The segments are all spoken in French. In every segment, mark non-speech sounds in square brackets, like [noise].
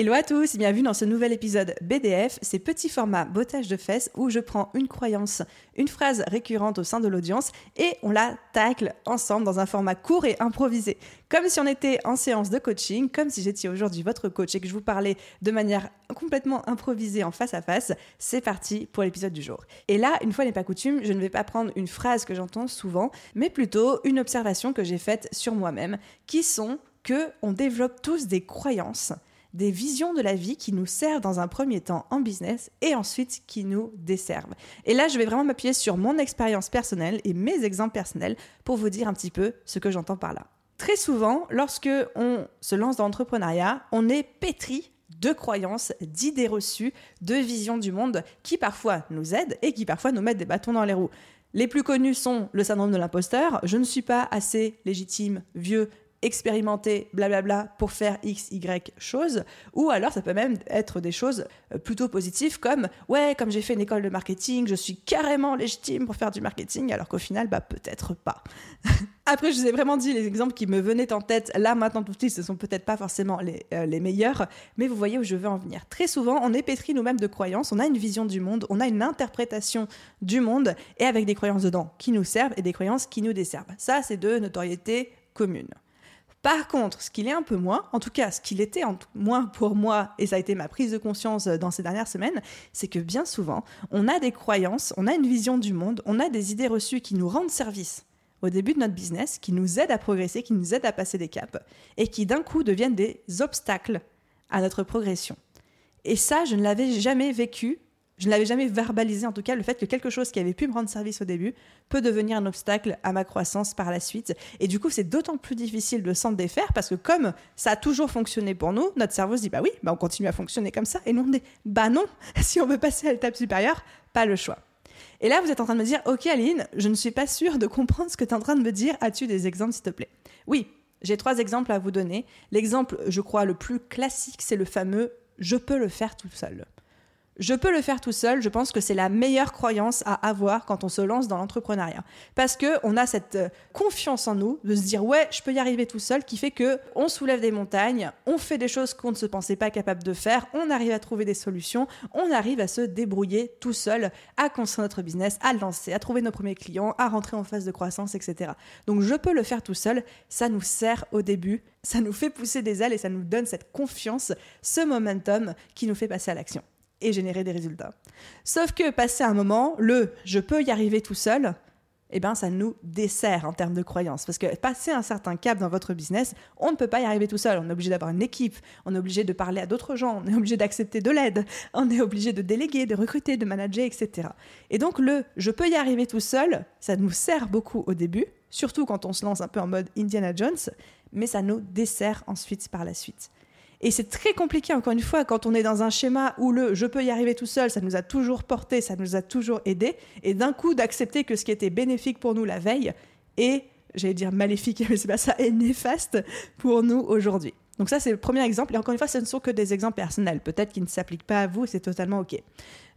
Hello à tous, bienvenue dans ce nouvel épisode BDF, ces petits formats bottage de fesses où je prends une croyance, une phrase récurrente au sein de l'audience et on la tacle ensemble dans un format court et improvisé. Comme si on était en séance de coaching, comme si j'étais aujourd'hui votre coach et que je vous parlais de manière complètement improvisée en face à face. C'est parti pour l'épisode du jour. Et là, une fois n'est pas coutume, je ne vais pas prendre une phrase que j'entends souvent, mais plutôt une observation que j'ai faite sur moi-même, qui sont que on développe tous des croyances des visions de la vie qui nous servent dans un premier temps en business et ensuite qui nous desservent. Et là, je vais vraiment m'appuyer sur mon expérience personnelle et mes exemples personnels pour vous dire un petit peu ce que j'entends par là. Très souvent, lorsque on se lance dans l'entrepreneuriat, on est pétri de croyances, d'idées reçues, de visions du monde qui parfois nous aident et qui parfois nous mettent des bâtons dans les roues. Les plus connus sont le syndrome de l'imposteur, je ne suis pas assez légitime, vieux, expérimenter blablabla pour faire x y choses ou alors ça peut même être des choses euh, plutôt positives comme ouais comme j'ai fait une école de marketing je suis carrément légitime pour faire du marketing alors qu'au final bah peut-être pas. [laughs] Après je vous ai vraiment dit les exemples qui me venaient en tête. Là maintenant tout de suite ce sont peut-être pas forcément les, euh, les meilleurs mais vous voyez où je veux en venir. Très souvent on est pétri nous-mêmes de croyances on a une vision du monde on a une interprétation du monde et avec des croyances dedans qui nous servent et des croyances qui nous desservent. Ça c'est de notoriété commune par contre, ce qu'il est un peu moins, en tout cas ce qu'il était en moins pour moi, et ça a été ma prise de conscience euh, dans ces dernières semaines, c'est que bien souvent, on a des croyances, on a une vision du monde, on a des idées reçues qui nous rendent service au début de notre business, qui nous aident à progresser, qui nous aident à passer des caps, et qui d'un coup deviennent des obstacles à notre progression. Et ça, je ne l'avais jamais vécu je ne l'avais jamais verbalisé, en tout cas, le fait que quelque chose qui avait pu me rendre service au début peut devenir un obstacle à ma croissance par la suite. Et du coup, c'est d'autant plus difficile de s'en défaire parce que comme ça a toujours fonctionné pour nous, notre cerveau se dit bah oui, bah on continue à fonctionner comme ça. Et nous on bah non, [laughs] si on veut passer à l'étape supérieure, pas le choix. Et là, vous êtes en train de me dire ok Aline, je ne suis pas sûre de comprendre ce que tu es en train de me dire. As-tu des exemples s'il te plaît? Oui, j'ai trois exemples à vous donner. L'exemple, je crois, le plus classique, c'est le fameux je peux le faire tout seul. Je peux le faire tout seul, je pense que c'est la meilleure croyance à avoir quand on se lance dans l'entrepreneuriat. Parce que on a cette euh, confiance en nous de se dire ouais, je peux y arriver tout seul qui fait que on soulève des montagnes, on fait des choses qu'on ne se pensait pas capable de faire, on arrive à trouver des solutions, on arrive à se débrouiller tout seul, à construire notre business, à lancer, à trouver nos premiers clients, à rentrer en phase de croissance, etc. Donc je peux le faire tout seul, ça nous sert au début, ça nous fait pousser des ailes et ça nous donne cette confiance, ce momentum qui nous fait passer à l'action et générer des résultats. Sauf que passer un moment, le je peux y arriver tout seul, eh ben, ça nous dessert en termes de croyances. Parce que passer un certain cap dans votre business, on ne peut pas y arriver tout seul. On est obligé d'avoir une équipe, on est obligé de parler à d'autres gens, on est obligé d'accepter de l'aide, on est obligé de déléguer, de recruter, de manager, etc. Et donc le je peux y arriver tout seul, ça nous sert beaucoup au début, surtout quand on se lance un peu en mode Indiana Jones, mais ça nous dessert ensuite par la suite. Et c'est très compliqué, encore une fois, quand on est dans un schéma où le je peux y arriver tout seul, ça nous a toujours porté, ça nous a toujours aidé, et d'un coup d'accepter que ce qui était bénéfique pour nous la veille est, j'allais dire maléfique, [laughs] mais c'est pas ça, est néfaste pour nous aujourd'hui. Donc ça, c'est le premier exemple. Et encore une fois, ce ne sont que des exemples personnels. Peut-être qu'ils ne s'appliquent pas à vous, c'est totalement OK.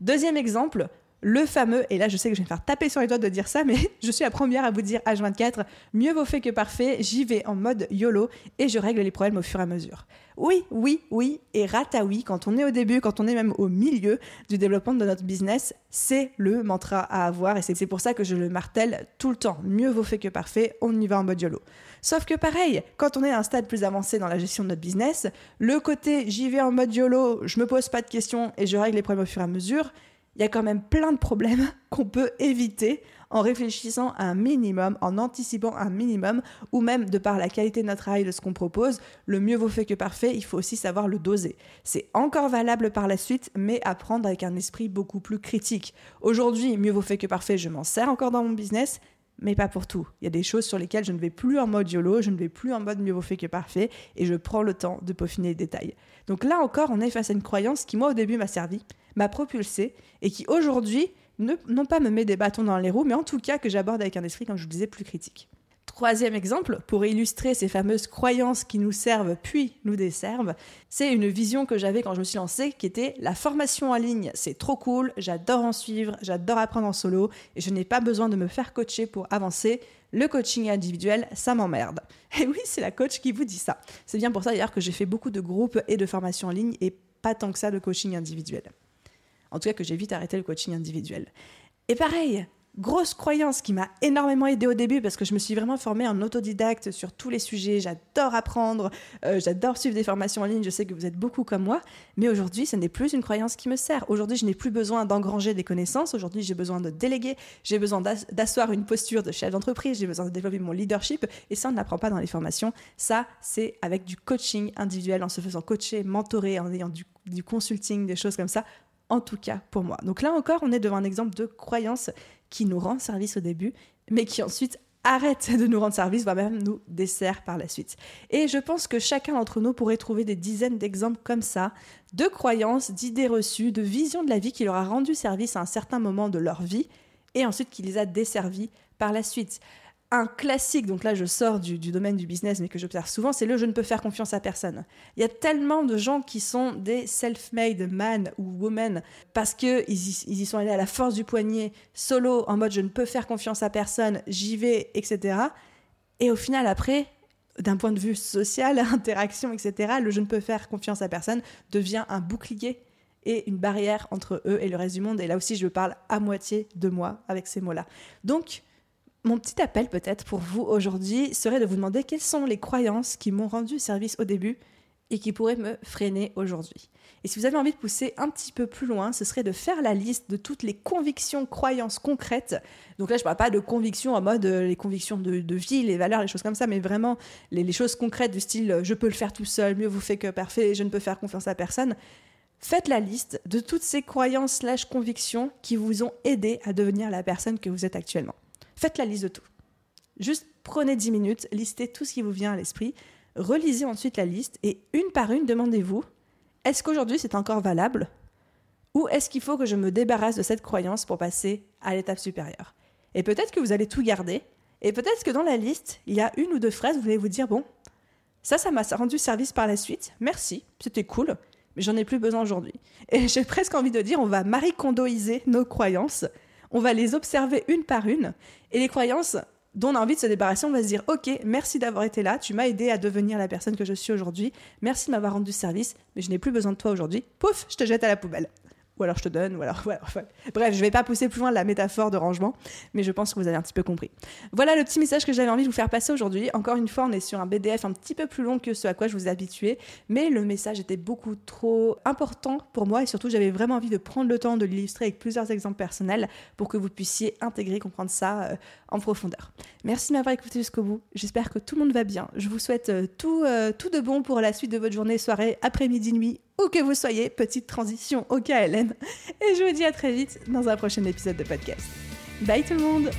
Deuxième exemple, le fameux, et là je sais que je vais me faire taper sur les doigts de dire ça, mais [laughs] je suis la première à vous dire H24, mieux vaut fait que parfait, j'y vais en mode YOLO et je règle les problèmes au fur et à mesure. Oui, oui, oui, et rataoui, quand on est au début, quand on est même au milieu du développement de notre business, c'est le mantra à avoir et c'est pour ça que je le martèle tout le temps. Mieux vaut fait que parfait, on y va en mode YOLO. Sauf que pareil, quand on est à un stade plus avancé dans la gestion de notre business, le côté j'y vais en mode YOLO, je me pose pas de questions et je règle les problèmes au fur et à mesure, il y a quand même plein de problèmes [laughs] qu'on peut éviter en réfléchissant un minimum, en anticipant un minimum, ou même de par la qualité de notre travail, de ce qu'on propose, le mieux vaut fait que parfait, il faut aussi savoir le doser. C'est encore valable par la suite, mais à prendre avec un esprit beaucoup plus critique. Aujourd'hui, mieux vaut fait que parfait, je m'en sers encore dans mon business, mais pas pour tout. Il y a des choses sur lesquelles je ne vais plus en mode YOLO, je ne vais plus en mode mieux vaut fait que parfait, et je prends le temps de peaufiner les détails. Donc là encore, on est face à une croyance qui, moi, au début, m'a servi, m'a propulsé, et qui, aujourd'hui, non pas me met des bâtons dans les roues, mais en tout cas que j'aborde avec un esprit, comme je vous disais, plus critique. Troisième exemple, pour illustrer ces fameuses croyances qui nous servent puis nous desservent, c'est une vision que j'avais quand je me suis lancée qui était la formation en ligne, c'est trop cool, j'adore en suivre, j'adore apprendre en solo et je n'ai pas besoin de me faire coacher pour avancer. Le coaching individuel, ça m'emmerde. [laughs] Et oui, c'est la coach qui vous dit ça. C'est bien pour ça d'ailleurs que j'ai fait beaucoup de groupes et de formations en ligne et pas tant que ça de coaching individuel. En tout cas, que j'ai vite arrêté le coaching individuel. Et pareil, grosse croyance qui m'a énormément aidé au début parce que je me suis vraiment formée en autodidacte sur tous les sujets. J'adore apprendre, euh, j'adore suivre des formations en ligne. Je sais que vous êtes beaucoup comme moi, mais aujourd'hui, ce n'est plus une croyance qui me sert. Aujourd'hui, je n'ai plus besoin d'engranger des connaissances. Aujourd'hui, j'ai besoin de déléguer, j'ai besoin d'asseoir une posture de chef d'entreprise, j'ai besoin de développer mon leadership. Et ça, on n'apprend pas dans les formations. Ça, c'est avec du coaching individuel, en se faisant coacher, mentorer, en ayant du, du consulting, des choses comme ça en tout cas pour moi. Donc là encore, on est devant un exemple de croyance qui nous rend service au début, mais qui ensuite arrête de nous rendre service, voire même nous dessert par la suite. Et je pense que chacun d'entre nous pourrait trouver des dizaines d'exemples comme ça, de croyances, d'idées reçues, de visions de la vie qui leur a rendu service à un certain moment de leur vie, et ensuite qui les a desservis par la suite un classique, donc là je sors du, domaine du business, mais que j'observe souvent, c'est le je ne peux faire confiance à personne. Il y a tellement de gens qui sont des self-made man ou women parce qu'ils y, ils y sont allés à la force du poignet, solo, en mode je ne peux faire confiance à personne, j'y vais, etc. Et au final, après, d'un point de vue social, [laughs] interaction, etc., le je ne peux faire confiance à personne devient un bouclier et une barrière entre eux et le reste du monde. Et là aussi, je parle à moitié de moi avec ces mots-là. Donc, mon petit appel peut-être pour vous aujourd'hui serait de vous demander quelles sont les croyances qui m'ont rendu service au début et qui pourraient me freiner aujourd'hui. Et si vous avez envie de pousser un petit peu plus loin, ce serait de faire la liste de toutes les convictions, croyances concrètes. Donc là, je ne parle pas de convictions en mode euh, les convictions de, vie, les valeurs, les choses comme ça, mais vraiment les, les choses concrètes du style euh, je peux le faire tout seul, mieux vous fait que parfait, je ne peux faire confiance à personne. Faites la liste de toutes ces croyances slash convictions qui vous ont aidé à devenir la personne que vous êtes actuellement. Faites la liste de tout. Juste prenez 10 minutes, listez tout ce qui vous vient à l'esprit, relisez ensuite la liste et une par une, demandez-vous, est-ce qu'aujourd'hui c'est encore valable ou est-ce qu'il faut que je me débarrasse de cette croyance pour passer à l'étape supérieure? Et peut-être que vous allez tout garder, et peut-être que dans la liste, il y a une ou deux phrases, vous allez vous dire, bon, ça, ça m'a rendu service par la suite, merci, c'était cool, mais j'en ai plus besoin aujourd'hui. Et [laughs] j'ai presque envie de dire, on va maricondoiser nos croyances on va les observer une par une. Et les croyances dont on a envie de se débarrasser, on va se dire Ok, merci d'avoir été là, tu m'as aidé à devenir la personne que je suis aujourd'hui, merci de m'avoir rendu service, mais je n'ai plus besoin de toi aujourd'hui. Pouf, je te jette à la poubelle ou alors je te donne, ou alors [laughs] voilà. Bref, je vais pas pousser plus loin la métaphore de rangement, mais je pense que vous avez un petit peu compris. Voilà le petit message que j'avais envie de vous faire passer aujourd'hui. Encore une fois, on est sur un BDF un petit peu plus long que ce à quoi je vous ai habitué, mais le message était beaucoup trop important pour moi et surtout j'avais vraiment envie de prendre le temps de l'illustrer avec plusieurs exemples personnels pour que vous puissiez intégrer, comprendre ça euh, en profondeur. Merci de m'avoir écouté jusqu'au bout. J'espère que tout le monde va bien. Je vous souhaite euh, tout, euh, tout de bon pour la suite de votre journée, soirée, après-midi, nuit où que vous soyez, petite transition au KLM. Et je vous dis à très vite dans un prochain épisode de podcast. Bye tout le monde